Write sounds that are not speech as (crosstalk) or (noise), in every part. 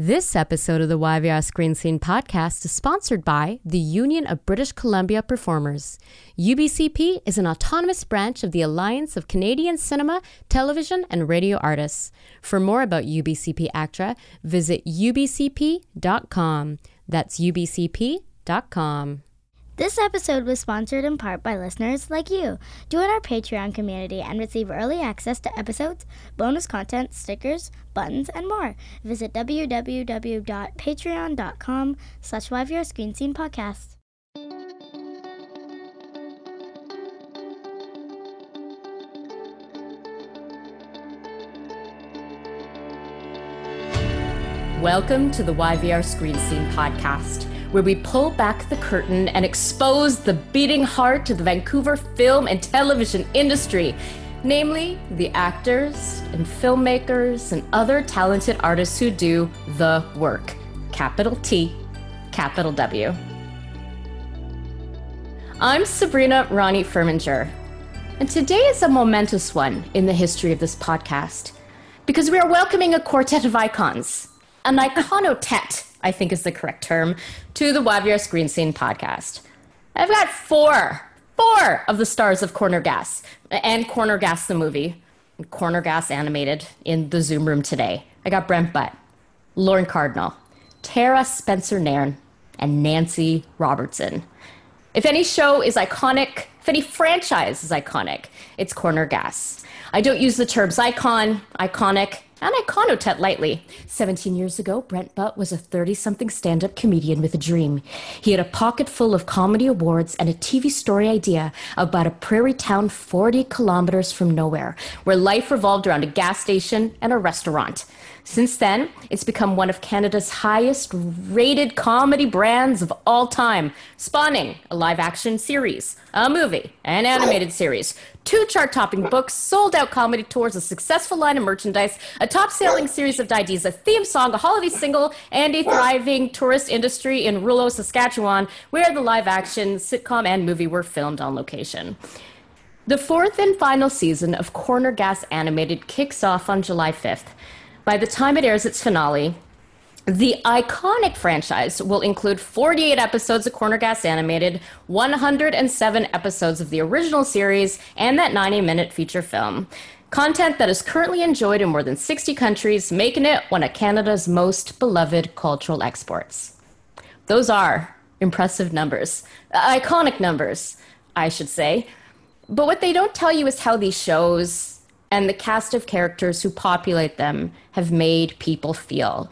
This episode of the YVR Screen Scene podcast is sponsored by the Union of British Columbia Performers. UBCP is an autonomous branch of the Alliance of Canadian Cinema, Television, and Radio Artists. For more about UBCP ACTRA, visit ubcp.com. That's ubcp.com. This episode was sponsored in part by listeners like you. Join our Patreon community and receive early access to episodes, bonus content, stickers, buttons, and more. Visit www.patreon.com slash YVR Screen Scene Podcast. Welcome to the YVR Screen Scene Podcast where we pull back the curtain and expose the beating heart of the Vancouver film and television industry, namely the actors and filmmakers and other talented artists who do the work. Capital T, capital W. I'm Sabrina Ronnie Furminger, and today is a momentous one in the history of this podcast because we are welcoming a quartet of icons, an iconotet I think is the correct term, to the YVR Screen Scene podcast. I've got four, four of the stars of Corner Gas and Corner Gas the movie, Corner Gas animated in the Zoom room today. I got Brent Butt, Lorne Cardinal, Tara Spencer Nairn, and Nancy Robertson. If any show is iconic, if any franchise is iconic, it's Corner Gas. I don't use the terms icon, iconic, and I connotate lightly. 17 years ago, Brent Butt was a 30 something stand up comedian with a dream. He had a pocket full of comedy awards and a TV story idea about a prairie town 40 kilometers from nowhere, where life revolved around a gas station and a restaurant. Since then, it's become one of Canada's highest rated comedy brands of all time, spawning a live action series, a movie, an animated series, two chart topping books, sold out comedy tours, a successful line of merchandise, a top selling series of DVDs, a theme song, a holiday single, and a thriving tourist industry in Rouleau, Saskatchewan, where the live action sitcom and movie were filmed on location. The fourth and final season of Corner Gas Animated kicks off on July 5th. By the time it airs its finale, the iconic franchise will include 48 episodes of Corner Gas Animated, 107 episodes of the original series, and that 90 minute feature film. Content that is currently enjoyed in more than 60 countries, making it one of Canada's most beloved cultural exports. Those are impressive numbers, iconic numbers, I should say. But what they don't tell you is how these shows, and the cast of characters who populate them have made people feel.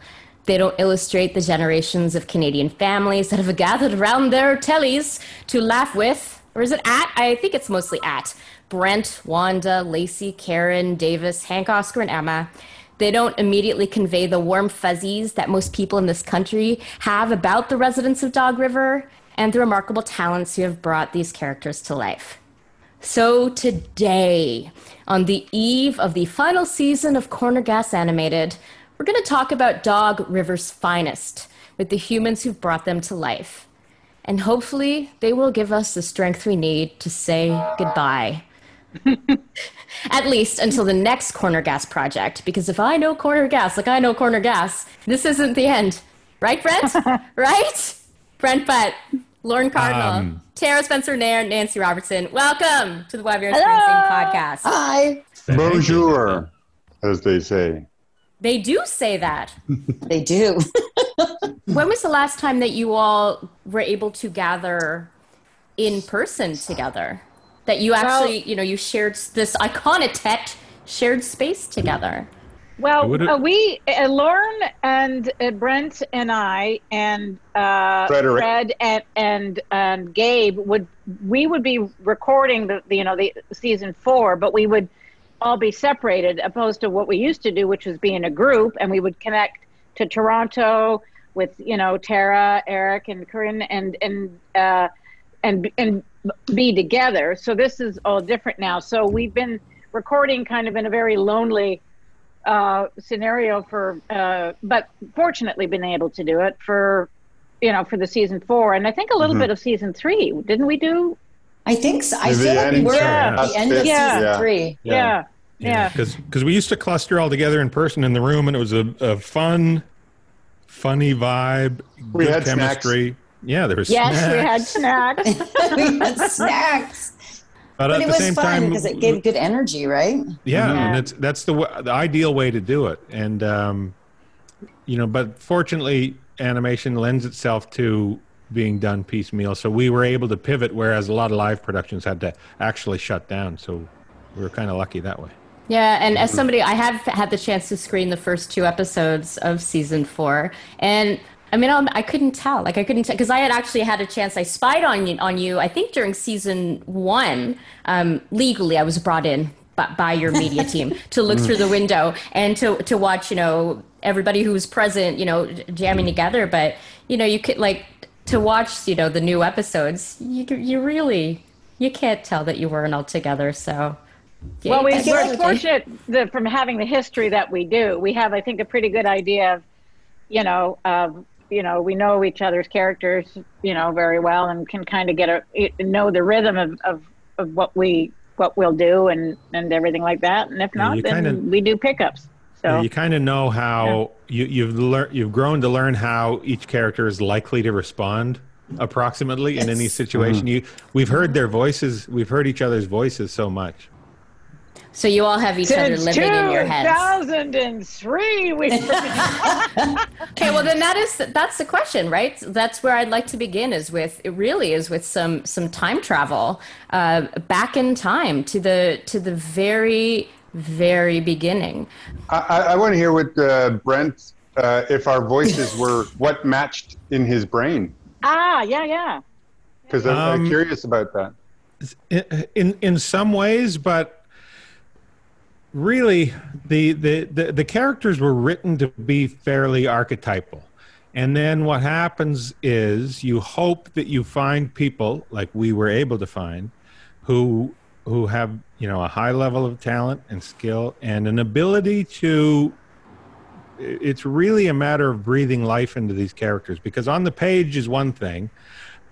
They don't illustrate the generations of Canadian families that have gathered around their tellies to laugh with, or is it at? I think it's mostly at. Brent, Wanda, Lacey, Karen, Davis, Hank, Oscar, and Emma. They don't immediately convey the warm fuzzies that most people in this country have about the residents of Dog River and the remarkable talents who have brought these characters to life. So today, on the eve of the final season of Corner Gas Animated, we're going to talk about Dog River's finest with the humans who've brought them to life. And hopefully, they will give us the strength we need to say goodbye. (laughs) At least until the next Corner Gas project, because if I know Corner Gas like I know Corner Gas, this isn't the end. Right, Brent? (laughs) right? Brent Butt. Lorne Cardinal, um, Tara Spencer Nairn, Nancy Robertson. Welcome to the YVR Screen podcast. Hi. Bonjour, as they say. They do say that. (laughs) they do. (laughs) when was the last time that you all were able to gather in person together? That you actually, well, you know, you shared this iconic shared space together. Well, uh, we, uh, Lorne and uh, Brent and I and uh, Fred and, and and Gabe would we would be recording the, the, you know the season four, but we would all be separated, opposed to what we used to do, which was be in a group, and we would connect to Toronto with you know Tara, Eric, and Corinne, and and uh, and and be together. So this is all different now. So we've been recording kind of in a very lonely uh, scenario for, uh, but fortunately been able to do it for, you know, for the season four, and I think a little mm-hmm. bit of season three. Didn't we do? I think so. I feel like we were at the end of yeah. season three. Yeah. Yeah. Because yeah. because we used to cluster all together in person in the room, and it was a, a fun funny vibe, we good chemistry. Snacks. Yeah, there was. Yes, snacks. we had snacks. (laughs) (laughs) we had snacks. But, but it was fun because it gave good energy, right? Yeah, yeah. and it's that's the the ideal way to do it. And um, you know, but fortunately, animation lends itself to being done piecemeal. So we were able to pivot, whereas a lot of live productions had to actually shut down. So we were kind of lucky that way. Yeah, and as somebody, I have had the chance to screen the first two episodes of season four, and I mean, I'm, I could not tell. Like, I couldn't tell because I had actually had a chance. I spied on you, on you. I think during season one, um, legally, I was brought in by, by your media (laughs) team to look through the window and to to watch. You know, everybody who was present. You know, jamming together. But you know, you could like to watch. You know, the new episodes. You you really you can't tell that you weren't all together. So. Yeah, well, we, are fortunate the, from having the history that we do. We have, I think, a pretty good idea of, you know, of you know we know each other's characters you know very well and can kind of get a know the rhythm of, of, of what we what we'll do and and everything like that and if not yeah, then kinda, we do pickups so yeah, you kind of know how yeah. you you've learned you've grown to learn how each character is likely to respond approximately yes. in any situation mm-hmm. you we've heard their voices we've heard each other's voices so much so you all have each Since other living in your heads. 2003. We (laughs) okay, well then that is that's the question, right? That's where I'd like to begin. Is with it really is with some some time travel uh, back in time to the to the very very beginning. I, I want to hear what uh, Brent, uh, if our voices were what matched in his brain. Ah, yeah, yeah. Because I'm, um, I'm curious about that. In in some ways, but really the, the, the, the characters were written to be fairly archetypal. And then what happens is you hope that you find people like we were able to find who who have you know a high level of talent and skill and an ability to it's really a matter of breathing life into these characters because on the page is one thing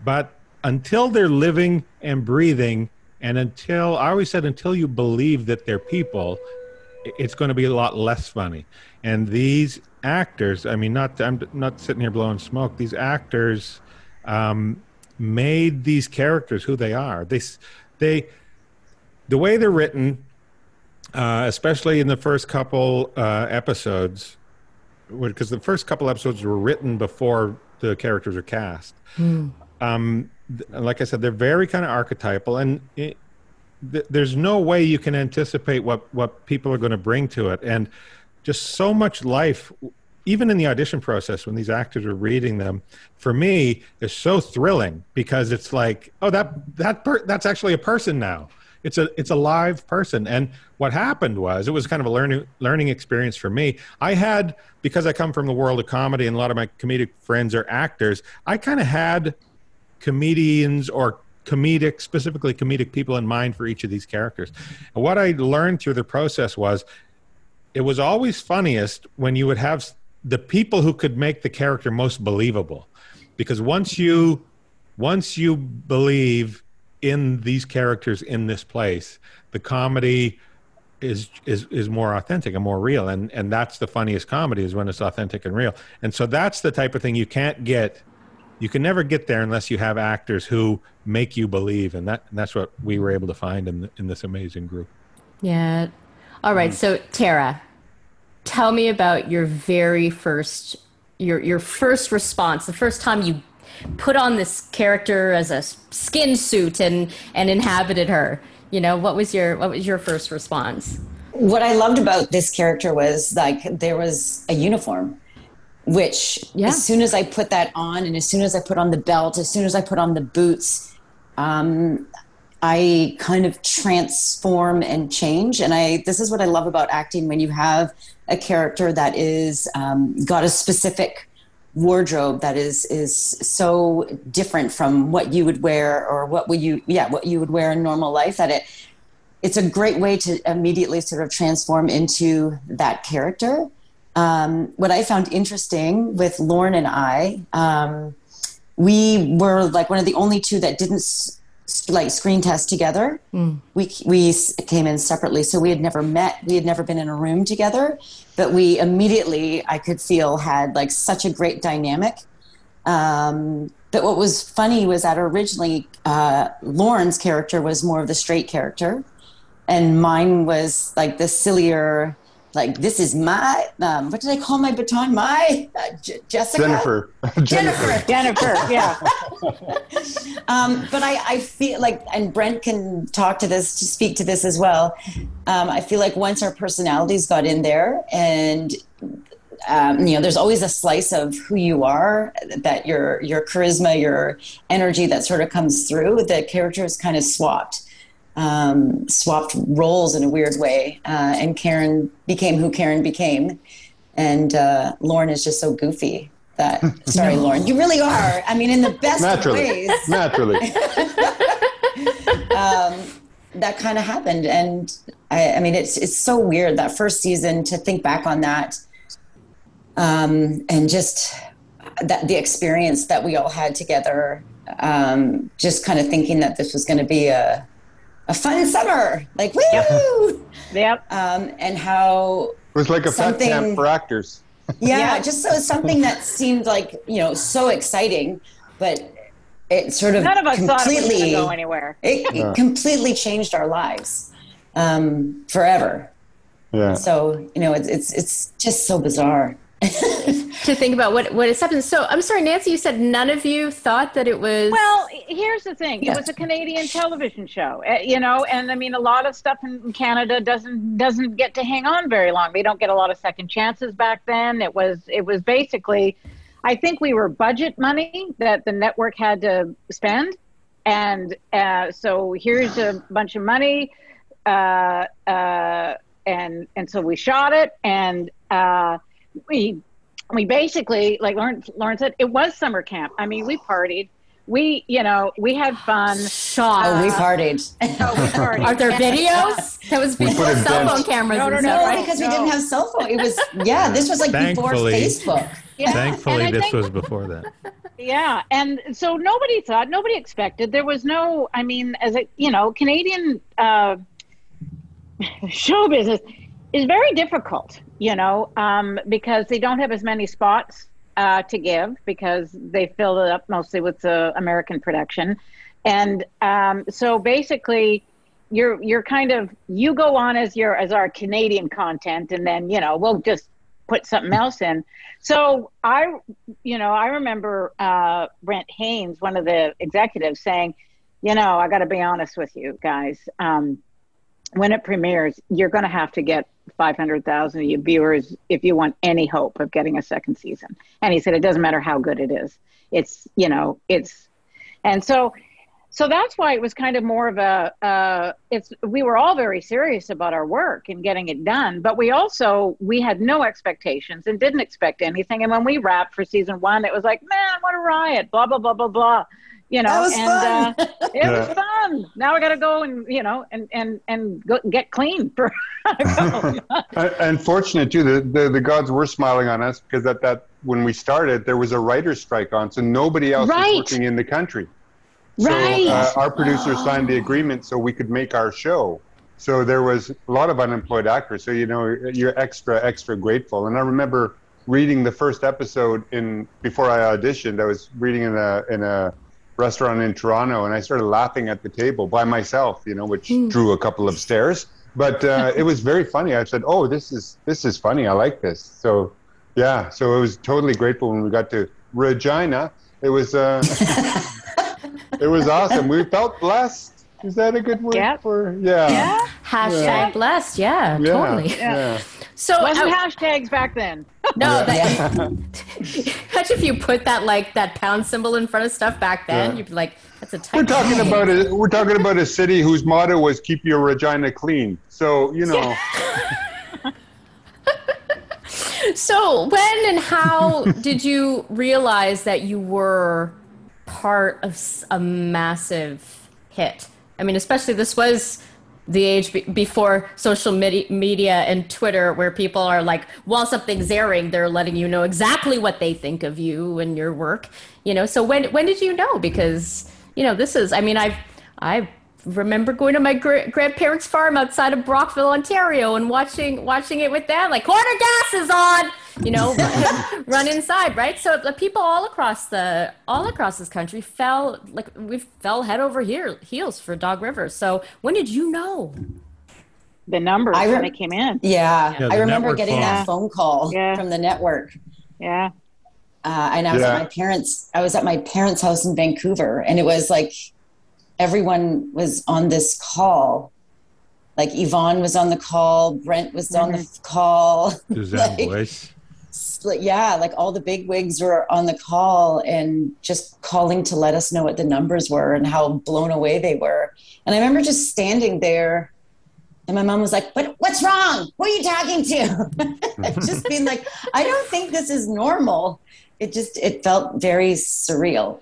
but until they're living and breathing and until I always said, until you believe that they're people, it's going to be a lot less funny. And these actors, I mean, not I'm not sitting here blowing smoke. These actors um, made these characters who they are. They, they, the way they're written, uh, especially in the first couple uh, episodes, because the first couple episodes were written before the characters are cast. Mm. Um, like I said, they're very kind of archetypal, and it, th- there's no way you can anticipate what what people are going to bring to it, and just so much life. Even in the audition process, when these actors are reading them, for me, is so thrilling because it's like, oh, that that per- that's actually a person now. It's a it's a live person. And what happened was, it was kind of a learning learning experience for me. I had because I come from the world of comedy, and a lot of my comedic friends are actors. I kind of had comedians or comedic, specifically comedic people in mind for each of these characters. And what I learned through the process was it was always funniest when you would have the people who could make the character most believable. Because once you once you believe in these characters in this place, the comedy is is is more authentic and more real. And and that's the funniest comedy is when it's authentic and real. And so that's the type of thing you can't get you can never get there unless you have actors who make you believe. And that and that's what we were able to find in in this amazing group. Yeah. All right. Mm. So tara tell me about your very first your your first response the first time you put on this character as a skin suit and and inhabited her you know what was your what was your first response what i loved about this character was like there was a uniform which yeah. as soon as I put that on and as soon as I put on the belt, as soon as I put on the boots, um, I kind of transform and change. And I this is what I love about acting when you have a character that is um, got a specific wardrobe that is is so different from what you would wear or what would you yeah what you would wear in normal life that it it's a great way to immediately sort of transform into that character um, what I found interesting with Lorne and I, um, we were like one of the only two that didn't like screen test together. Mm. We we came in separately, so we had never met. We had never been in a room together, but we immediately I could feel had like such a great dynamic. Um, but what was funny was that originally uh, Lorne's character was more of the straight character, and mine was like the sillier like this is my um, what did I call my baton? My uh, J- Jessica Jennifer (laughs) Jennifer Jennifer yeah. (laughs) um, but I, I feel like and Brent can talk to this to speak to this as well. Um, I feel like once our personalities got in there and um, you know, there's always a slice of who you are that your your charisma, your energy that sort of comes through. The character is kind of swapped um, swapped roles in a weird way, uh, and Karen became who Karen became, and uh, Lorne is just so goofy. That (laughs) sorry, Lorne, you really are. I mean, in the (laughs) best naturally, ways. (laughs) Naturally, um, that kind of happened, and I, I, mean, it's it's so weird that first season to think back on that, um, and just that the experience that we all had together. Um, just kind of thinking that this was going to be a a fun summer, like woo! Yep. yep. Um, and how it was like a fat camp for actors. yeah, yeah, just so something that seemed like you know so exciting, but it sort of none of us completely, thought it was go anywhere. It, it completely changed our lives um, forever. Yeah. So you know, it's it's it's just so bizarre. (laughs) to think about what what has happened. So I'm sorry, Nancy. You said none of you thought that it was. Well, here's the thing: it was a Canadian television show, eh, you know, and I mean, a lot of stuff in Canada doesn't doesn't get to hang on very long. We don't get a lot of second chances back then. It was it was basically, I think we were budget money that the network had to spend, and uh, so here's a bunch of money, uh, uh, and and so we shot it and. Uh, we we basically like Lorne, Lorne said it was summer camp. I mean, we partied. We, you know, we had fun. Shot. Oh, we partied. (laughs) Oh, we partied. Are there videos? That was before cell phone cameras. No, no, no, right? because no. we didn't have cell phone. It was yeah. This was like Thankfully, before Facebook. Yeah. Thankfully, this think, was before that. Yeah, and so nobody thought, nobody expected. There was no. I mean, as a you know, Canadian uh, (laughs) show business is very difficult you know, um, because they don't have as many spots uh, to give because they fill it up mostly with the American production. And um, so basically, you're you're kind of you go on as your as our Canadian content, and then you know we'll just put something else in. So I, you know, I remember uh, Brent Haynes, one of the executives, saying, you know, I got to be honest with you guys. Um, when it premieres, you're going to have to get 500,000 viewers if you want any hope of getting a second season. And he said, it doesn't matter how good it is. It's, you know, it's, and so, so that's why it was kind of more of a, uh, it's, we were all very serious about our work and getting it done, but we also, we had no expectations and didn't expect anything. And when we wrapped for season one, it was like, man, what a riot, blah, blah, blah, blah, blah you know, and uh, it yeah. was fun. Now I got to go and you know and and and go, get clean for. (laughs) (laughs) Unfortunate too, the, the the gods were smiling on us because at that when we started there was a writer's strike on, so nobody else right. was working in the country. So right. uh, our producer oh. signed the agreement so we could make our show. So there was a lot of unemployed actors. So you know you're extra extra grateful. And I remember reading the first episode in before I auditioned. I was reading in a in a restaurant in Toronto, and I started laughing at the table by myself, you know, which mm. drew a couple of stares. But uh, (laughs) it was very funny. I said, "Oh, this is this is funny. I like this." So, yeah. So it was totally grateful when we got to Regina. It was uh, (laughs) it was awesome. We felt blessed. Is that a good word yeah. for yeah? Yeah. Hashtag yeah. blessed. Yeah, yeah. totally. Yeah. So wasn't uh, hashtags back then. (laughs) No, that, imagine (laughs) if you put that like that pound symbol in front of stuff back then, you'd be like, "That's a." We're talking name. about a we're talking about a city whose motto was "Keep your Regina clean." So you know. (laughs) so when and how did you realize that you were part of a massive hit? I mean, especially this was the age be- before social media and Twitter, where people are like, while something's airing, they're letting you know exactly what they think of you and your work. You know, so when when did you know? Because you know, this is. I mean, I've I remember going to my gra- grandparents' farm outside of Brockville, Ontario, and watching watching it with them. Like corner gas is on, you know, (laughs) (laughs) run inside, right? So the people all across the all across this country fell like we fell head over here, heels for Dog River. So when did you know? The numbers I re- when it came in. Yeah, yeah I remember getting phone. that phone call yeah. from the network. Yeah. Uh, and I was yeah. at my parents. I was at my parents' house in Vancouver, and it was like everyone was on this call. Like Yvonne was on the call, Brent was mm-hmm. on the mm-hmm. call. Suzanne (laughs) like, Boyce. Yeah, like all the big wigs were on the call and just calling to let us know what the numbers were and how blown away they were. And I remember just standing there and my mom was like, "But what's wrong? Who are you talking to?" (laughs) just being like, "I don't think this is normal." It just it felt very surreal.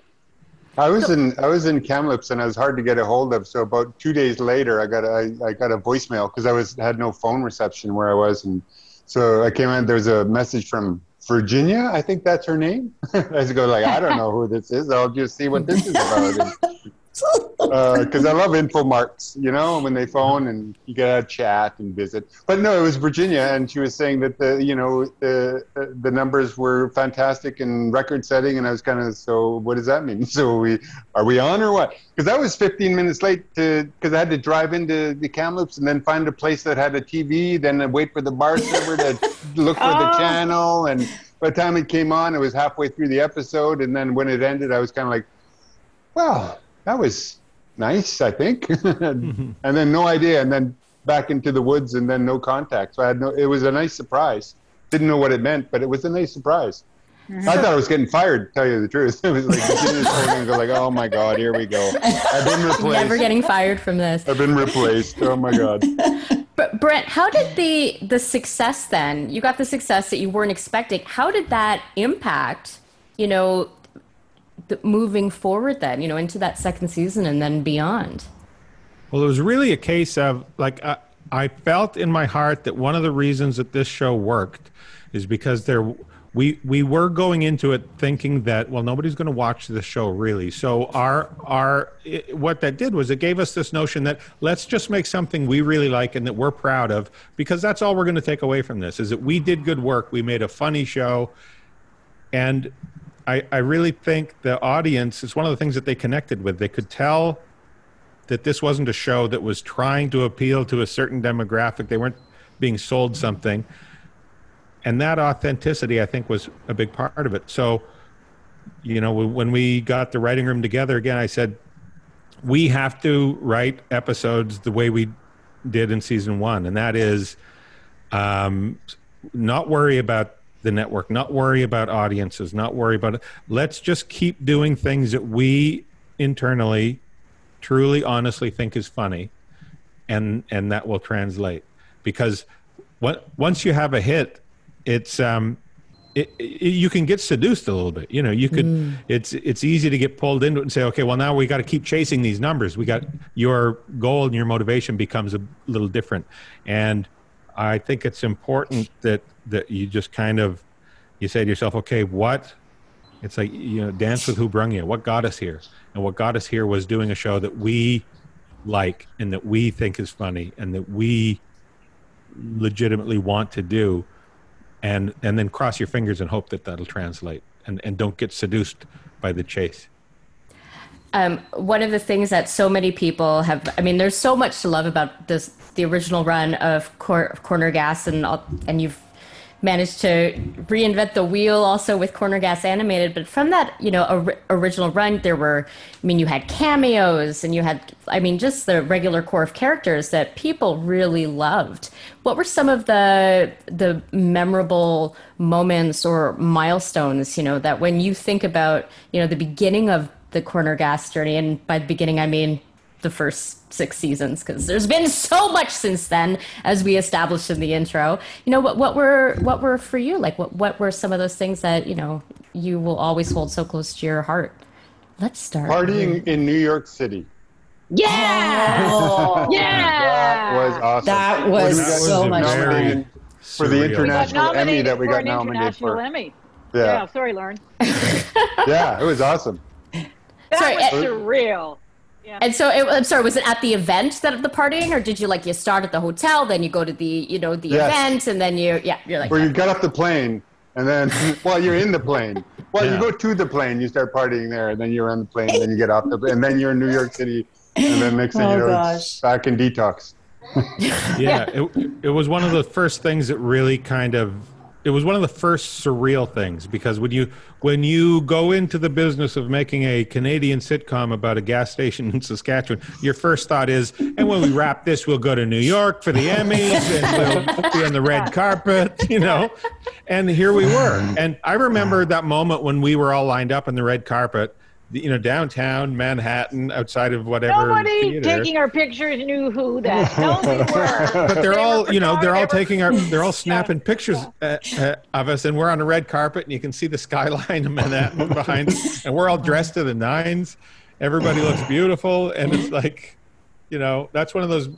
I was in I was in Kamloops and I was hard to get a hold of. So about two days later, I got a I, I got a voicemail because I was had no phone reception where I was, and so I came in. There was a message from Virginia. I think that's her name. (laughs) I was go like I don't know who this is. I'll just see what this is about. (laughs) Because uh, I love infomarks, you know, when they phone and you get a chat and visit. But no, it was Virginia, and she was saying that the you know the the numbers were fantastic and record setting, and I was kind of so what does that mean? (laughs) So we are we on or what? Because I was 15 minutes late to because I had to drive into the Kamloops and then find a place that had a TV, then wait for the bar server to (laughs) look for oh. the channel, and by the time it came on, it was halfway through the episode, and then when it ended, I was kind of like, well that was nice, I think. (laughs) and then no idea, and then back into the woods, and then no contact. So I had no. It was a nice surprise. Didn't know what it meant, but it was a nice surprise. Mm-hmm. I thought I was getting fired. To tell you the truth, (laughs) it was like go like, "Oh my god, here we go." I've been (laughs) replaced. Never getting fired from this. I've been replaced. Oh my god. But Brent, how did the the success then? You got the success that you weren't expecting. How did that impact? You know, moving forward then, you know, into that second season and then beyond? Well, it was really a case of like I, I felt in my heart that one of the reasons that this show worked is because there we we were going into it thinking that well nobody's going to watch the show really. So our our it, what that did was it gave us this notion that let's just make something we really like and that we're proud of because that's all we're going to take away from this is that we did good work. We made a funny show. And I, I really think the audience is one of the things that they connected with. They could tell that this wasn't a show that was trying to appeal to a certain demographic. They weren't being sold something. And that authenticity, I think, was a big part of it. So, you know, when we got the writing room together again, I said, we have to write episodes the way we did in season one. And that is um, not worry about the network, not worry about audiences, not worry about it. Let's just keep doing things that we internally truly honestly think is funny and and that will translate. Because what, once you have a hit it's um it, it, you can get seduced a little bit. You know you could mm. it's it's easy to get pulled into it and say okay well now we got to keep chasing these numbers. We got your goal and your motivation becomes a little different. And i think it's important that that you just kind of you say to yourself, okay, what? It's like you know, dance with who brung you. What got us here? And what got us here was doing a show that we like and that we think is funny and that we legitimately want to do and and then cross your fingers and hope that that'll translate and and don't get seduced by the chase um, one of the things that so many people have i mean there's so much to love about this the original run of Cor- corner gas and and you've managed to reinvent the wheel also with corner gas animated. But from that you know or, original run there were i mean you had cameos and you had i mean just the regular core of characters that people really loved. What were some of the the memorable moments or milestones you know that when you think about you know the beginning of the corner gas journey and by the beginning i mean the first six seasons because there's been so much since then as we established in the intro. You know what, what were what were for you? Like what, what were some of those things that you know you will always hold so close to your heart? Let's start partying in new york city. Yeah! Oh, yeah! That was awesome. That was, that was so much fun. for the international emmy that we got nominated for emmy. Yeah. yeah sorry lorne. (laughs) Yeah it was awesome. That sorry, was eh, surreal Yeah. And so, it, I'm sorry, was it at the event that of the partying, or did you like you start at the hotel, then you go to the you know the yes. event, and then you yeah you're like. Where you got off the plane, and then (laughs) while you're in the plane, well yeah. you go to the plane, you start partying there, and then you're on the plane, and then you get off the, and then you're in New York City, and then next thing (laughs) oh, you know, gosh. back in detox. yeah, (laughs) it, it was one of the first things that really kind of it was one of the first surreal things because when you when you go into the business of making a Canadian sitcom about a gas station in Saskatchewan, your first thought is, and when we wrap this, we'll go to New York for the Emmys and we'll be on the red carpet, (laughs) you know. And here we were. And I remember that moment when we were all lined up on the red carpet you know, downtown Manhattan, outside of whatever. Nobody theater. taking our pictures knew who we (laughs) were. But they're they all, you know, they're all taking our, they're all snapping pictures uh, uh, of us, and we're on a red carpet, and you can see the skyline of Manhattan behind, and we're all dressed to the nines. Everybody looks beautiful, and it's like, you know, that's one of those.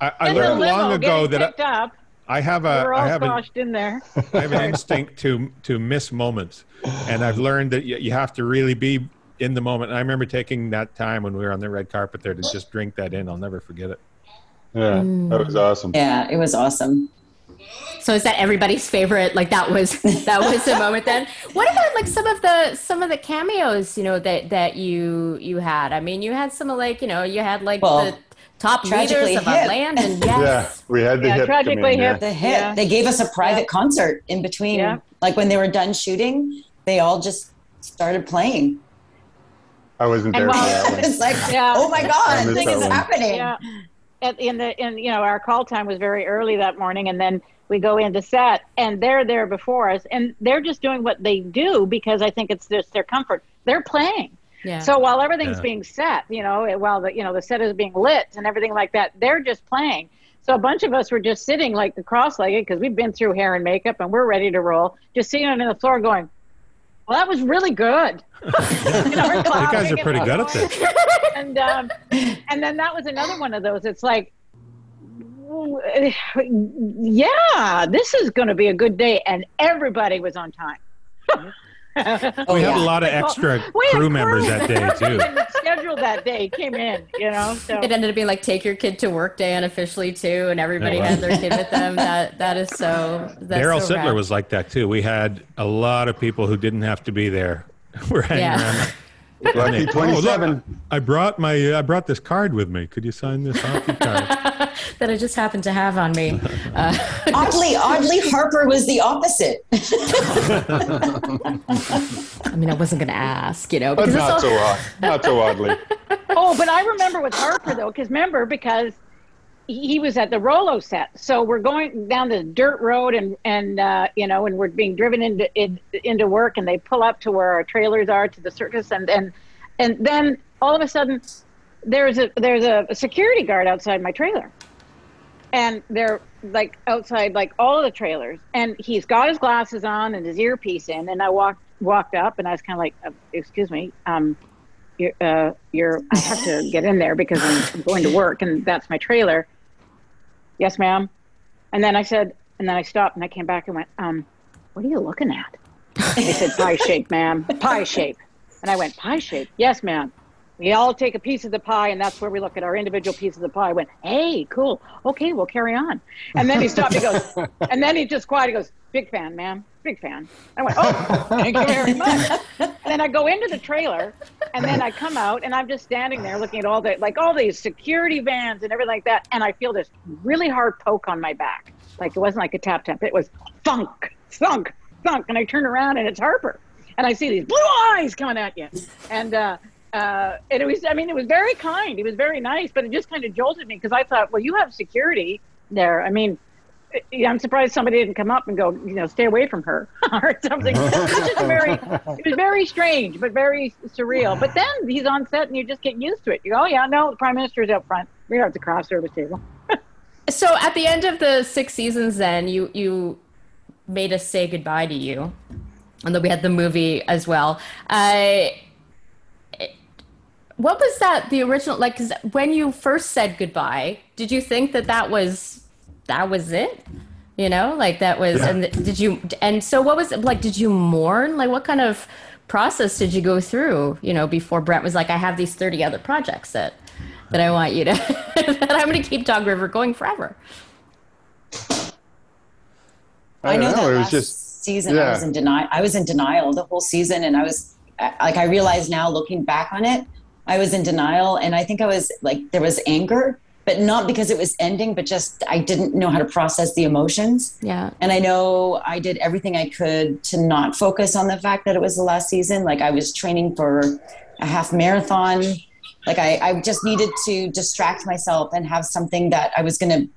I, I learned long ago that. I, I have a. We're all I have squashed in there. I have an instinct to to miss moments, and I've learned that you, you have to really be in the moment. And I remember taking that time when we were on the red carpet there to just drink that in. I'll never forget it. Yeah, that was mm. awesome. Yeah, it was awesome. So is that everybody's favorite? Like that was that was the moment then. What about like some of the some of the cameos, you know, that that you you had? I mean, you had some of like, you know, you had like well, the top leaders of our land and (laughs) yes. Yeah, we had the yeah, hip. Tragically in, hip. Yeah. The hip. Yeah. They gave us a private concert in between. Like when they were done shooting, they all just started playing. I wasn't there. Well, it's like, yeah. oh my (laughs) god, this is happening. Yeah. In the in you know our call time was very early that morning, and then we go into set, and they're there before us, and they're just doing what they do because I think it's just their comfort. They're playing. Yeah. So while everything's yeah. being set, you know, while the you know the set is being lit and everything like that, they're just playing. So a bunch of us were just sitting like the cross-legged because we've been through hair and makeup and we're ready to roll, just sitting on the floor going, well, that was really good. (laughs) you, know, you guys are pretty good at this. and um, and then that was another one of those. It's like, yeah, this is going to be a good day, and everybody was on time. Oh, we yeah. had a lot of extra well, crew members that day too. scheduled that day came in, you know. So it ended up being like take your kid to work day unofficially too, and everybody oh, had their kid with them. That that is so. Darryl so Sittler rad. was like that too. We had a lot of people who didn't have to be there. (laughs) We're hanging yeah. around. Lucky twenty-seven. Oh, look, I brought my uh, I brought this card with me. Could you sign this hockey card? (laughs) (laughs) that I just happened to have on me. (laughs) Uh, (laughs) oddly, oddly, Harper was the opposite. I mean, I wasn't going to ask, you know, but not all... so odd, not so oddly. oh, but I remember with Harper though, because remember because he was at the Rouleau set. So we're going down the dirt road and, and uh, you know, and we're being driven into in, into work and they pull up to where our trailers are to the circus and and and then all of a sudden there's a there's a security guard outside my trailer. And they're like outside like all the trailers and he's got his glasses on and his earpiece in and I walked walked up and I was kind of like uh, excuse me um you're, uh, you're I have to get in there because I'm going to work and that's my trailer yes, ma'am. And then I said, and then I stopped and I came back and went, um, what are you looking at? they said, pie shape, ma'am, pie shape. And I went, pie shape? Yes, ma'am. We all take a piece of the pie, and that's where we look at our individual piece of the pie. I went, hey, cool. Okay, we'll carry on. And then he stopped. He goes, (laughs) and then he just quiet. He goes, big fan, ma'am, big fan. I went, oh, thank you very much. And then I go into the trailer, and then I come out, and I'm just standing there looking at all the like all these security vans and everything like that, and I feel this really hard poke on my back. Like it wasn't like a tap tap. It was thunk, thunk, thunk, and I turn around, and it's Harper, and I see these blue eyes coming at you, and. uh uh, and it was, I mean, it was very kind. it was very nice, but it just kind of jolted me because I thought, well, you have security there. I mean, I'm surprised somebody didn't come up and go, you know, stay away from her (laughs) or something. (laughs) it was very, it was very strange, but very surreal. But then he's on set and you just get used to it. You go, oh yeah, no, the prime minister's up front. We're at the craft service table. (laughs) so at the end of the six seasons, then you you made us say goodbye to you, and then we had the movie as well. Uh, what was that the original like cause when you first said goodbye did you think that that was that was it you know like that was yeah. and did you and so what was it like did you mourn like what kind of process did you go through you know before brent was like i have these 30 other projects that that I want you to (laughs) that I'm going to keep Dog River going forever. I, I know, know, that it was just season yeah. I was in denial. I was in denial the whole season, and I was like, I realize now looking back on it, I was in denial, and I think I was like there was anger but not because it was ending, but just I didn't know how to process the emotions. Yeah. And I know I did everything I could to not focus on the fact that it was the last season. Like I was training for a half marathon. Like I, I just needed to distract myself and have something that I was going to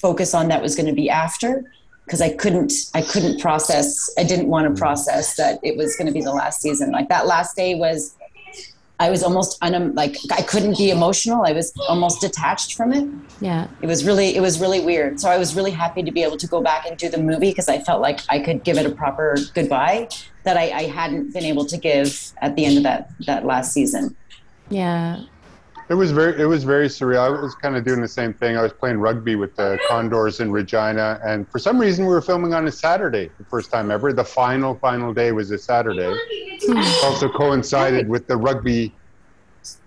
focus on that was going to be after because I couldn't I couldn't process I didn't want to process that it was going to be the last season. Like that last day was I was almost un- like I couldn't be emotional. I was almost detached from it. Yeah. It was really it was really weird. So I was really happy to be able to go back and do the movie because I felt like I could give it a proper goodbye that I, I hadn't been able to give at the end of that that last season. Yeah. It was very it was very surreal. I was kind of doing the same thing. I was playing rugby with the Condors in Regina, and for some reason we were filming on a Saturday, the first time ever. The final final day was a Saturday. also coincided with the rugby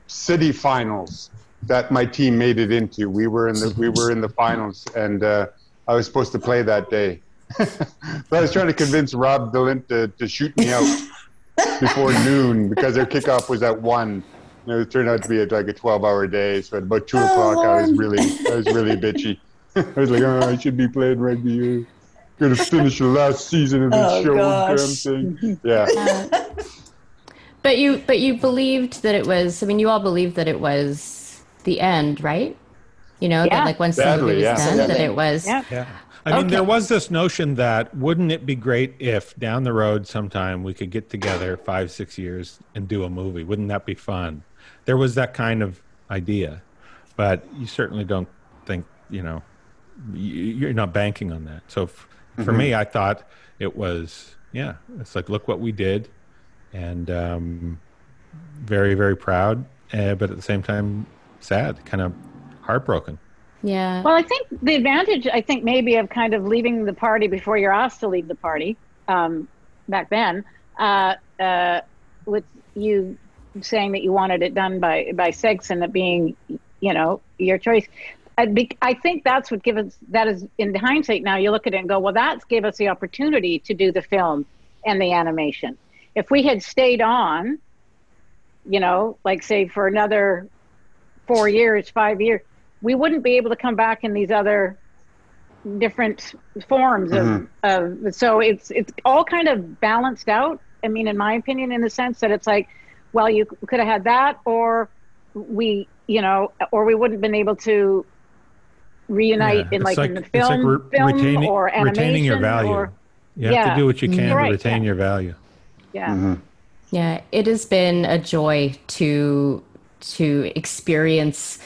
city finals that my team made it into. We were in the we were in the finals, and uh, I was supposed to play that day. (laughs) but I was trying to convince Rob de Lint to, to shoot me out (laughs) before noon because their kickoff was at one it turned out to be a, like a 12 hour day. So at about two o'clock, I was really, I was really bitchy. (laughs) I was like, oh, I should be playing rugby. Here. Gonna finish the last season of this oh, show. Gosh. Thing. (laughs) Yeah. Uh, but you, but you believed that it was. I mean, you all believed that it was the end, right? You know, yeah. that like once Sadly, the movie was yeah. done, that it was. Yeah. yeah. I mean, okay. there was this notion that wouldn't it be great if down the road sometime we could get together five, six years and do a movie? Wouldn't that be fun? There was that kind of idea, but you certainly don't think you know you're not banking on that. So f- mm-hmm. for me, I thought it was yeah, it's like look what we did, and um, very very proud, uh, but at the same time sad, kind of heartbroken. Yeah. Well, I think the advantage, I think, maybe of kind of leaving the party before you're asked to leave the party um, back then, uh, uh, with you saying that you wanted it done by by six and it being, you know, your choice. I, be, I think that's what gives us that is in hindsight. Now you look at it and go, well, that's gave us the opportunity to do the film and the animation. If we had stayed on, you know, like say for another four years, five years, we wouldn't be able to come back in these other different forms mm-hmm. of, of so it's it's all kind of balanced out i mean in my opinion in the sense that it's like well, you could have had that, or we, you know, or we wouldn't have been able to reunite yeah, in like, like, in the film, like re- film retaining, or animation. Retaining your value. Or, you have to do what you can right, to retain yeah. your value. Yeah. Mm-hmm. Yeah, it has been a joy to to experience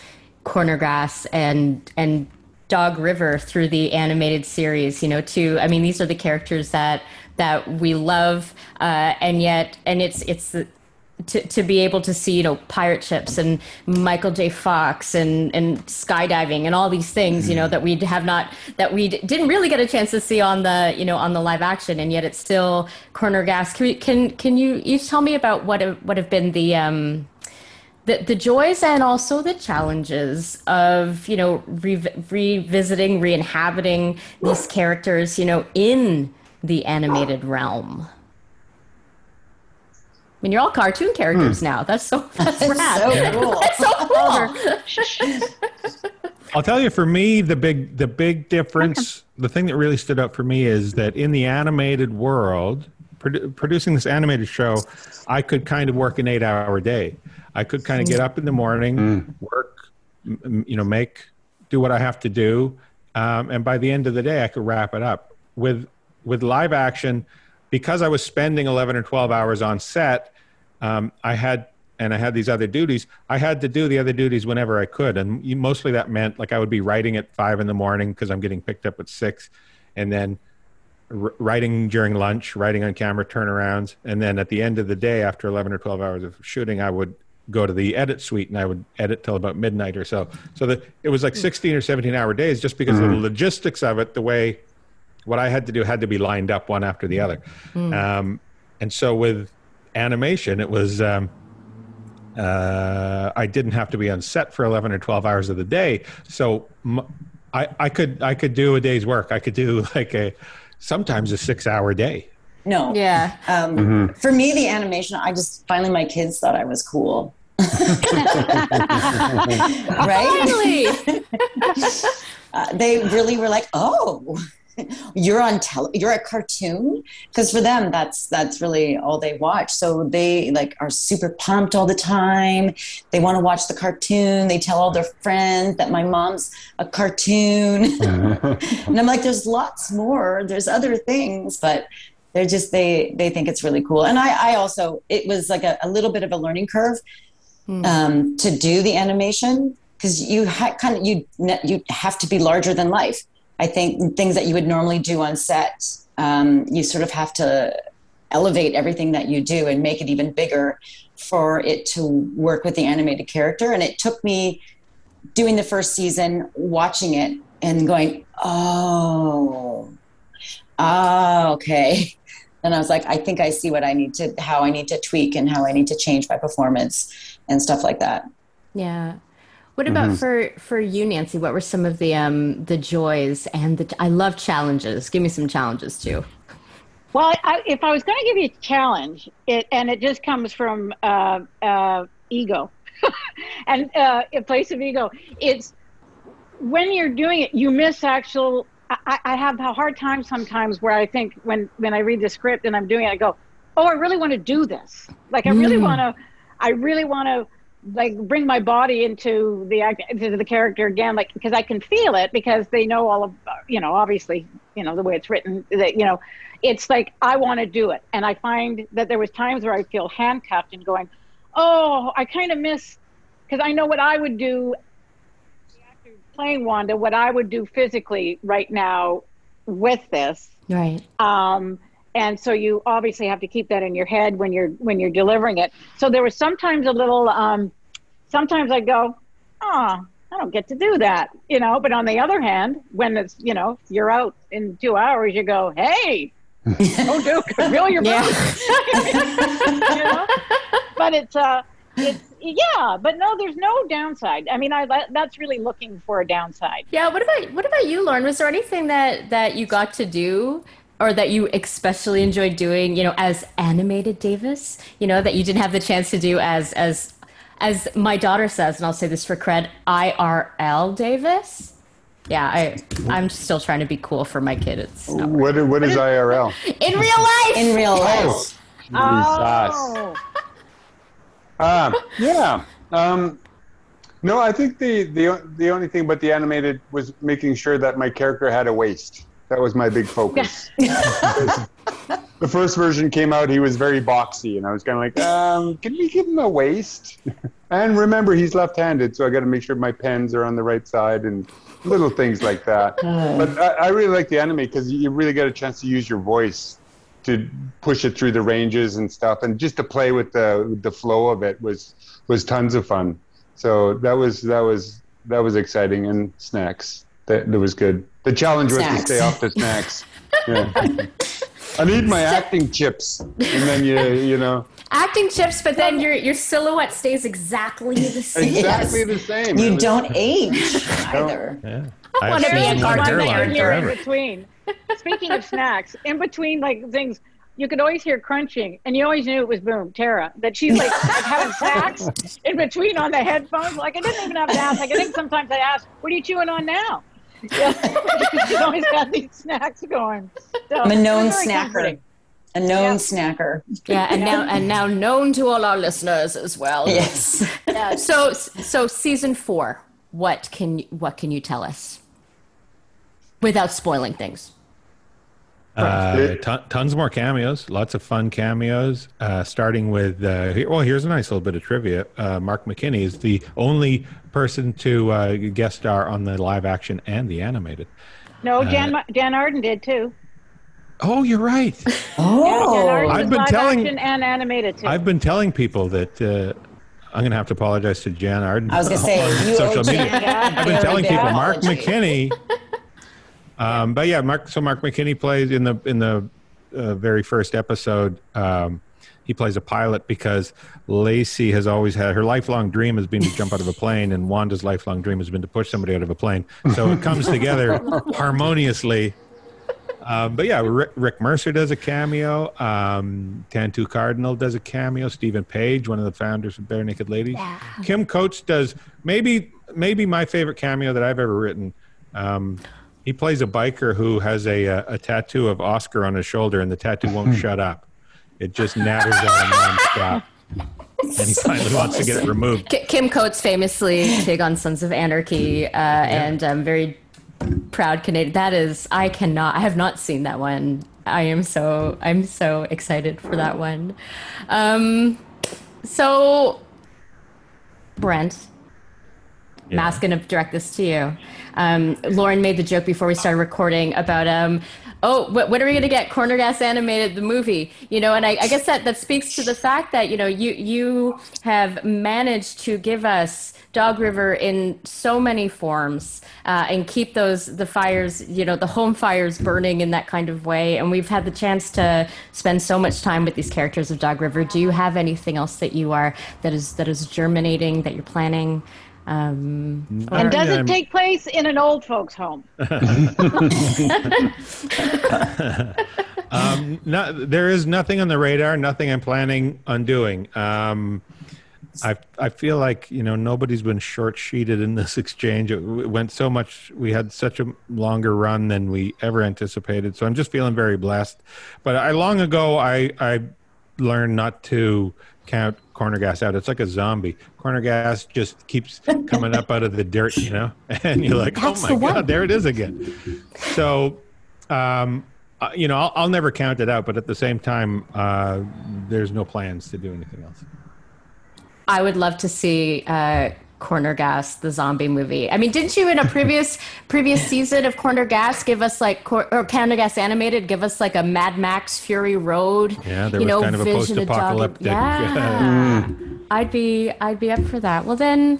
Corner Gas and and Dog River through the animated series. You know, to I mean, these are the characters that that we love, uh, and yet, and it's it's to, to be able to see, you know, pirate ships and Michael J. Fox and, and skydiving and all these things, you know, that we have not, that we didn't really get a chance to see on the, you know, on the live action. And yet it's still corner gas. Can, can, can you each tell me about what have, what have been the, um, the, the joys and also the challenges of, you know, re- revisiting, re-inhabiting these characters, you know, in the animated realm? Mean, you're all cartoon characters hmm. now. That's so (laughs) that's rad. so cool. that's so (laughs) cool. I'll tell you, for me, the big the big difference, the thing that really stood out for me is that in the animated world, produ- producing this animated show, I could kind of work an eight hour day. I could kind of get up in the morning, mm. work, m- you know, make do what I have to do, um, and by the end of the day, I could wrap it up. With with live action, because I was spending eleven or twelve hours on set, um, I had and I had these other duties. I had to do the other duties whenever I could, and mostly that meant like I would be writing at five in the morning because I'm getting picked up at six, and then r- writing during lunch, writing on camera turnarounds, and then at the end of the day, after 11 or 12 hours of shooting, I would go to the edit suite and I would edit till about midnight or so. So that it was like 16 or 17 hour days just because mm-hmm. of the mm-hmm. logistics of it, the way what I had to do had to be lined up one after the other. Mm. Um, and so with animation, it was um, uh, I didn't have to be on set for 11 or 12 hours of the day. So m- I, I could I could do a day's work. I could do (laughs) like a sometimes a six hour day. No. Yeah. Um, mm-hmm. For me, the animation, I just finally my kids thought I was cool. (laughs) (laughs) right? Finally. uh, they really were like, oh you're on tele you're a cartoon? Because for them that's that's really all they watch. So they like are super pumped all the time. They want to watch the cartoon. They tell all their friends that my mom's a cartoon. (laughs) And i'm like there's lots more. There's other things. But they're just they they think it's really cool. And i i also it was like a, a little bit of a learning curve mm. um, to do the animation. Because you ha- kind of you you have to be larger than life I think things that you would normally do on set, um, you sort of have to elevate everything that you do and make it even bigger for it to work with the animated character. And it took me doing the first season, watching it, and going, oh, ah, okay. (laughs) And I was like, I think I see what I need to, how I need to tweak and how I need to change my performance and stuff like that. Yeah. What about mm-hmm. for for you, Nancy? What were some of the um the joys and the I love challenges. Give me some challenges too. Well, I, if I was going to give you a challenge, it and it just comes from uh, uh, ego, (laughs) and uh, a place of ego. It's when you're doing it, you miss actual. I, I have a hard time sometimes where I think when when I read the script and I'm doing it, I go, "Oh, I really want to do this. Like I really mm. want to. I really want to." Like bring my body into the act into the character again like because i can feel it because they know all of you know obviously you know the way it's written that you know it's like i want to do it. And i find that there was times where i feel handcuffed and going oh i kind of miss because i know what i would do playing wanda what i would do physically right now with this. Right. Um and so you obviously have to keep that in your head when you're when you're delivering it. So there was sometimes a little um sometimes i go oh i don't get to do that you know? But on the other hand when it's you know you're out in two hours you go hey don't do feel (laughs) your yeah. (laughs) you know? but it's uh it's yeah but no there's no downside. I mean i that's really looking for a downside. Yeah what about what about you lorne? Was there anything that that you got to do or that you especially enjoyed doing, you know, as animated Davis, you know, that you didn't have the chance to do as as as my daughter says, and I'll say this for cred, IRL Davis. Yeah, I I'm still trying to be cool for my kid. It's what what is IRL? (laughs) In real life. In real life. Oh. oh. Um, yeah. Um, no, I think the, the the only thing but the animated was making sure that my character had a waist. That was my big focus. (laughs) (laughs) the first version came out, he was very boxy, and I was kind of like, um, can we give him a waist? (laughs) and remember, he's left-handed, so I got to make sure my pens are on the right side and little things like that. but I, I really like the anime because you really get a chance to use your voice to push it through the ranges and stuff, and just to play with the the flow of it was was tons of fun. So that was that was that was exciting, and snacks that, that was good. The challenge was snacks. to stay off the snacks. Yeah. I need my (laughs) acting chips, and then you you know acting chips, but then your your silhouette stays exactly the same. Exactly yes. the same. You don't age (laughs) either. Yeah. I want to be a gardener here in between. (laughs) Speaking of snacks, in between like things, you could always hear crunching, and you always knew it was Boom Tara that she's like having snacks in between on the headphones. Like I didn't even have to ask. Like I think sometimes I ask, "What are you chewing on now?" Yeah, she's always got these snacks going. So, I'm a known snacker. Comforting. A known yeah. snacker. Yeah, and now and now known to all our listeners as well. Yes. yeah. So so season four. What can what can you tell us without spoiling things? Uh, tons more cameos, lots of fun cameos. Uh, starting with, uh, here, well, here's a nice little bit of trivia. Uh, Mark McKinney is the only person to uh, guest star on the live action and the animated. No, uh, Dan Jann Arden did too. Oh, you're right. (laughs) Oh, yeah, I've been telling and animated too. I've been telling people that. I'm going to have to apologize to Jann Arden. I was going (laughs) to say, on social media. I've been telling people Mark McKinney (laughs) um, but yeah, Mark. So Mark McKinney plays in the in the uh, very first episode. Um, he plays a pilot because Lacey has always had her lifelong dream has been to jump out of a plane, and Wanda's lifelong dream has been to push somebody out of a plane. So it comes together (laughs) harmoniously. Um, but yeah, Rick, Rick, Mercer does a cameo. Um, Tantoo Cardinal does a cameo. Steven Page, one of the founders of Barenaked Ladies. Yeah. Kim Coates does maybe maybe my favorite cameo that I've ever written. Um, he plays a biker who has a, a, a tattoo of Oscar on his shoulder, and the tattoo won't shut up. It just natters at him nonstop. (laughs) And he finally wants to get it removed. Kim Coates famously take on Sons of Anarchy, uh, yeah. and um, very proud Canadian. That is, I cannot. I have not seen that one. I am so. I'm so excited for that one. Um, so, Brent, yeah. Matt's going to direct this to you. Um, Lorne made the joke before we started recording about um, oh, what are we going to get Corner Gas animated the movie? You know, and I, I, guess that that speaks to the fact that you know you you have managed to give us Dog River in so many forms uh, and keep those the fires, you know, the home fires burning in that kind of way. And we've had the chance to spend so much time with these characters of Dog River. Do you have anything else that you are that is that is germinating that you're planning? Um, and does it take place in an old folks' home? (laughs) (laughs) um, not, there is nothing on the radar. Nothing I'm planning on doing. Um, I I feel like you know nobody's been short sheeted in this (laughs) exchange. It went so much. We had such a longer run than we ever anticipated. So I'm just feeling very blessed. But I long ago I I learned not to count corner gas out. It's like a zombie. Corner gas just keeps coming up out of the dirt, you know, (laughs) and you're like, That's oh my god, there it is again. So, um, uh, you know, I'll, I'll, never count it out, but at the same time, uh, there's no plans to do anything else. I would love to see uh, Corner Gas, the zombie movie. I mean, didn't you in a previous (laughs) previous season of Corner Gas give us like or Corner Gas animated give us like a Mad Max Fury Road? Yeah, there was know, kind of a post-apocalyptic. Yeah, (laughs) mm. I'd be I'd be up for that. Well, then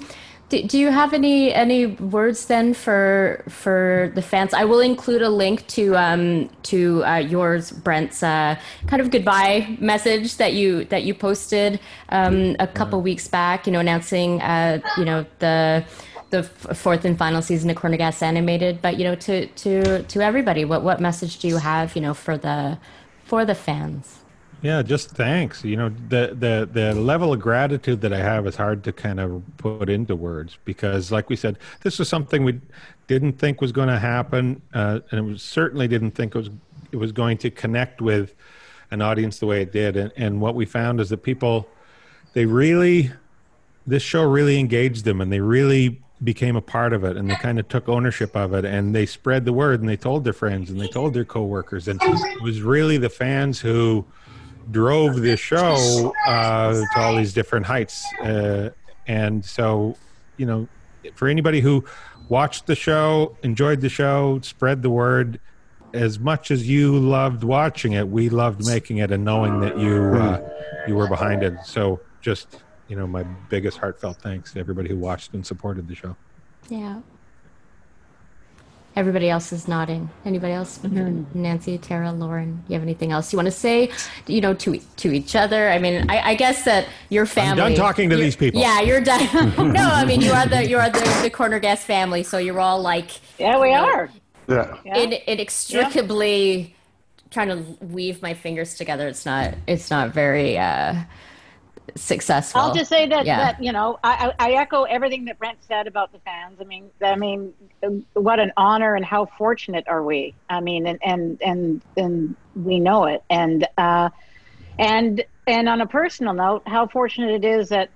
do, do you have any any words then for for the fans? I will include a link to um, to uh, yours, Brent's uh, kind of goodbye message that you that you posted um, a couple weeks back. You know, announcing uh, you know the the fourth and final season of Corner Gas Animated. But you know, to to to everybody, what what message do you have? You know, for the for the fans. Yeah, just thanks. You know, the the the level of gratitude that I have is hard to kind of put into words because, like we said, this was something we didn't think was going to happen, uh, and it was certainly didn't think it was it was going to connect with an audience the way it did. And, and what we found is that people, they really, this show really engaged them, and they really became a part of it and they kind of took ownership of it and they spread the word and they told their friends and they told their coworkers and it was really the fans who drove the show uh, to all these different heights. Uh, and so, you know, for anybody who watched the show, enjoyed the show, spread the word, as much as you loved watching it, we loved making it and knowing that you uh, you were behind it. So, just you know, my biggest heartfelt thanks to everybody who watched and supported the show. Yeah. Everybody else is nodding. Anybody else? Mm-hmm. Nancy, Tara, Lorne, you have anything else you want to say? You know, to to each other. I mean, I, I guess that your family. I'm done talking to these people. Yeah, you're done. (laughs) (laughs) no, I mean you are the you are the, the corner gas family, so you're all like. Yeah, we know, are. Yeah. It inextricably yeah. trying to weave my fingers together. It's not. It's not very. Uh, successful. I'll just say that yeah. that you know I, I echo everything that Brent said about the fans. I mean, I mean, what an honor and how fortunate are we? I mean, and and and and we know it. And uh, and and on a personal note, how fortunate it is that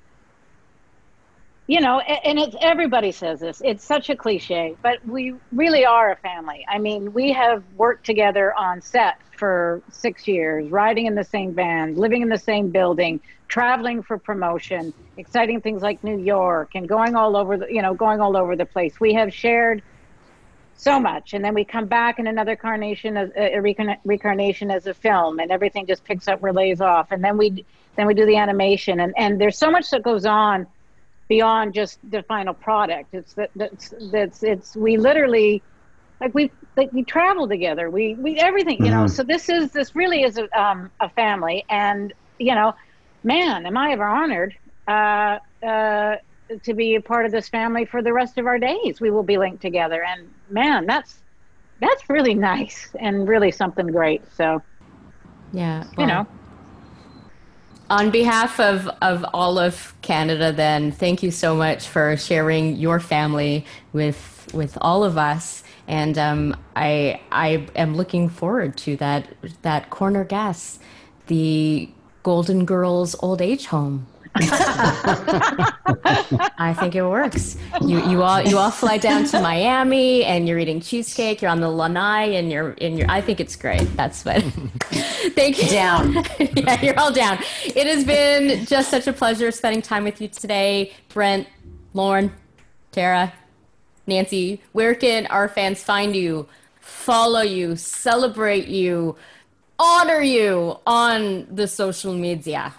you know, and it's everybody says this. It's such a cliche, but we really are a family. I mean, we have worked together on set for six years, riding in the same band, living in the same building, traveling for promotion, exciting things like New York, and going all over the, you know, going all over the place. We have shared so much, and then we come back in another carnation, a, reincarnation as a film, and everything just picks up, relays off, and then we then we do the animation, and and there's so much that goes on beyond just the final product. It's that that's that's it's we literally like we like we travel together. We we everything you mm-hmm. know. So this is this really is a um, a family, and you know, man, am I ever honored uh, uh, to be a part of this family for the rest of our days. We will be linked together, and man, that's that's really nice and really something great. So, yeah, well, you know. On behalf of, of all of Canada, then thank you so much for sharing your family with with all of us, and um, I I am looking forward to that that corner gas, the Golden Girls Old Age Home I think it works. You you all you all fly down to Miami and you're eating cheesecake. You're on the lanai and you're in your. I think it's great. That's what. (laughs) Thank you. Down. (laughs) yeah, you're all down. It has been just such a pleasure spending time with you today, Brent, Lorne, Tara, Nancy. Where can our fans find you, follow you, celebrate you, honor you on the social media?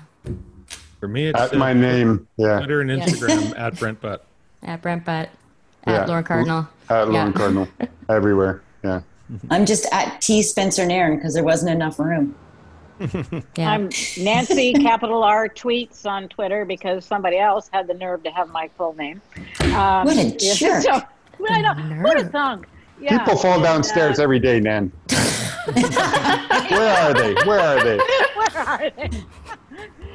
For me, it's at uh, my name. Yeah. Twitter and Instagram (laughs) at Brent Butt. At Brent Butt. At yeah. Lorne Cardinal. At Lorne yeah. Cardinal. (laughs) Everywhere. Yeah. I'm just at T Spencer Nairn because there wasn't enough room. yeah. I'm Nancy capital R tweets on Twitter because somebody else had the nerve to have my full name. Um, what a (laughs) jerk! So, I know. What a thong. Yeah. People fall downstairs uh, every day, Nan. Where are they? Where are they? Where are they?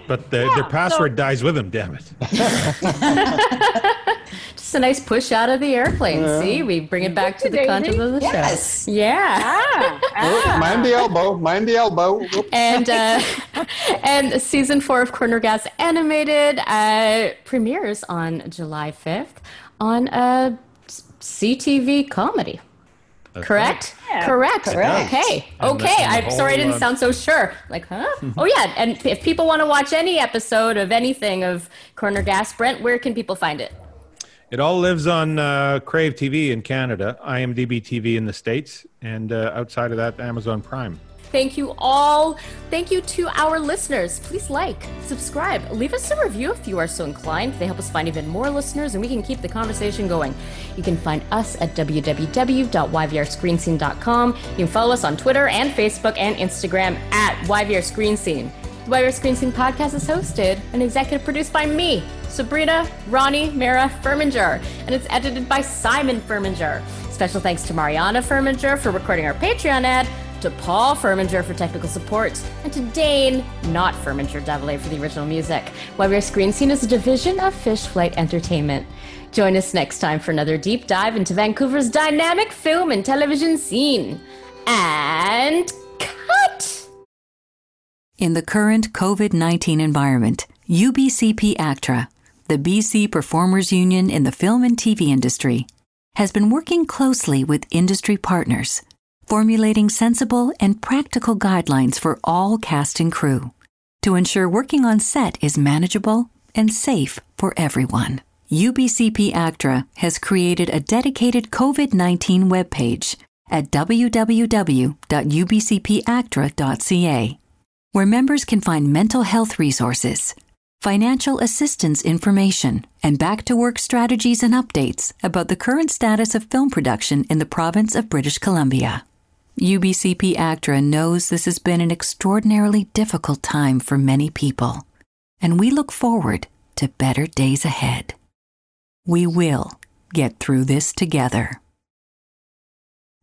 But the, yeah, their password so, dies with them, damn it. (laughs) Just a nice push out of the airplane. Yeah. See, we bring it back to the content of the show. yes. show. Yeah. Ah, (laughs) ah. mind the elbow. Mind the elbow. And uh, (laughs) and season four of Corner Gas animated uh, premieres on July fifth on a CTV comedy. That's Correct? Right. Yeah. Correct. Correct. Okay. And okay. I'm sorry I didn't uh, sound so sure. Like, huh? oh, yeah. And if people want to watch any episode of anything of Corner Gas, Brent, where can people find it? It all lives on uh, Crave TV in Canada, IMDb TV in the States, and uh, outside of that, Amazon Prime. Thank you all. Thank you to our listeners. Please like, subscribe, leave us a review if you are so inclined. They help us find even more listeners and we can keep the conversation going. You can find us at www.yvrscreenscene.com. You can follow us on Twitter and Facebook and Instagram at YVR The YVR Screen Scene podcast is hosted and executive produced by me, Sabrina Ronnie Mara Furminger, and it's edited by Simon Furminger. Special thanks to Mariana Furminger for recording our Patreon ad to Paul Furminger for technical support, and to Dane, not Furminger Devlay, for the original music. YVR Screen Scene is a division of Fish Flight Entertainment. Join us next time for another deep dive into Vancouver's dynamic film and television scene. And cut! In the current COVID 19 environment, UBCP ACTRA, the BC Performers Union in the film and TV industry, has been working closely with industry partners formulating sensible and practical guidelines for all cast and crew to ensure working on set is manageable and safe for everyone. UBCP ACTRA has created a dedicated COVID 19 webpage at www.ubcpactra.ca, where members can find mental health resources, financial assistance information, and back to work strategies and updates about the current status of film production in the province of British Columbia. UBCP ACTRA knows this has been an extraordinarily difficult time for many people, and we look forward to better days ahead. We will get through this together.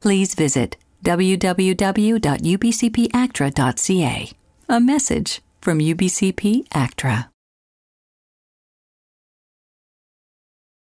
Please visit www.ubcpactra.ca. A message from UBCP ACTRA.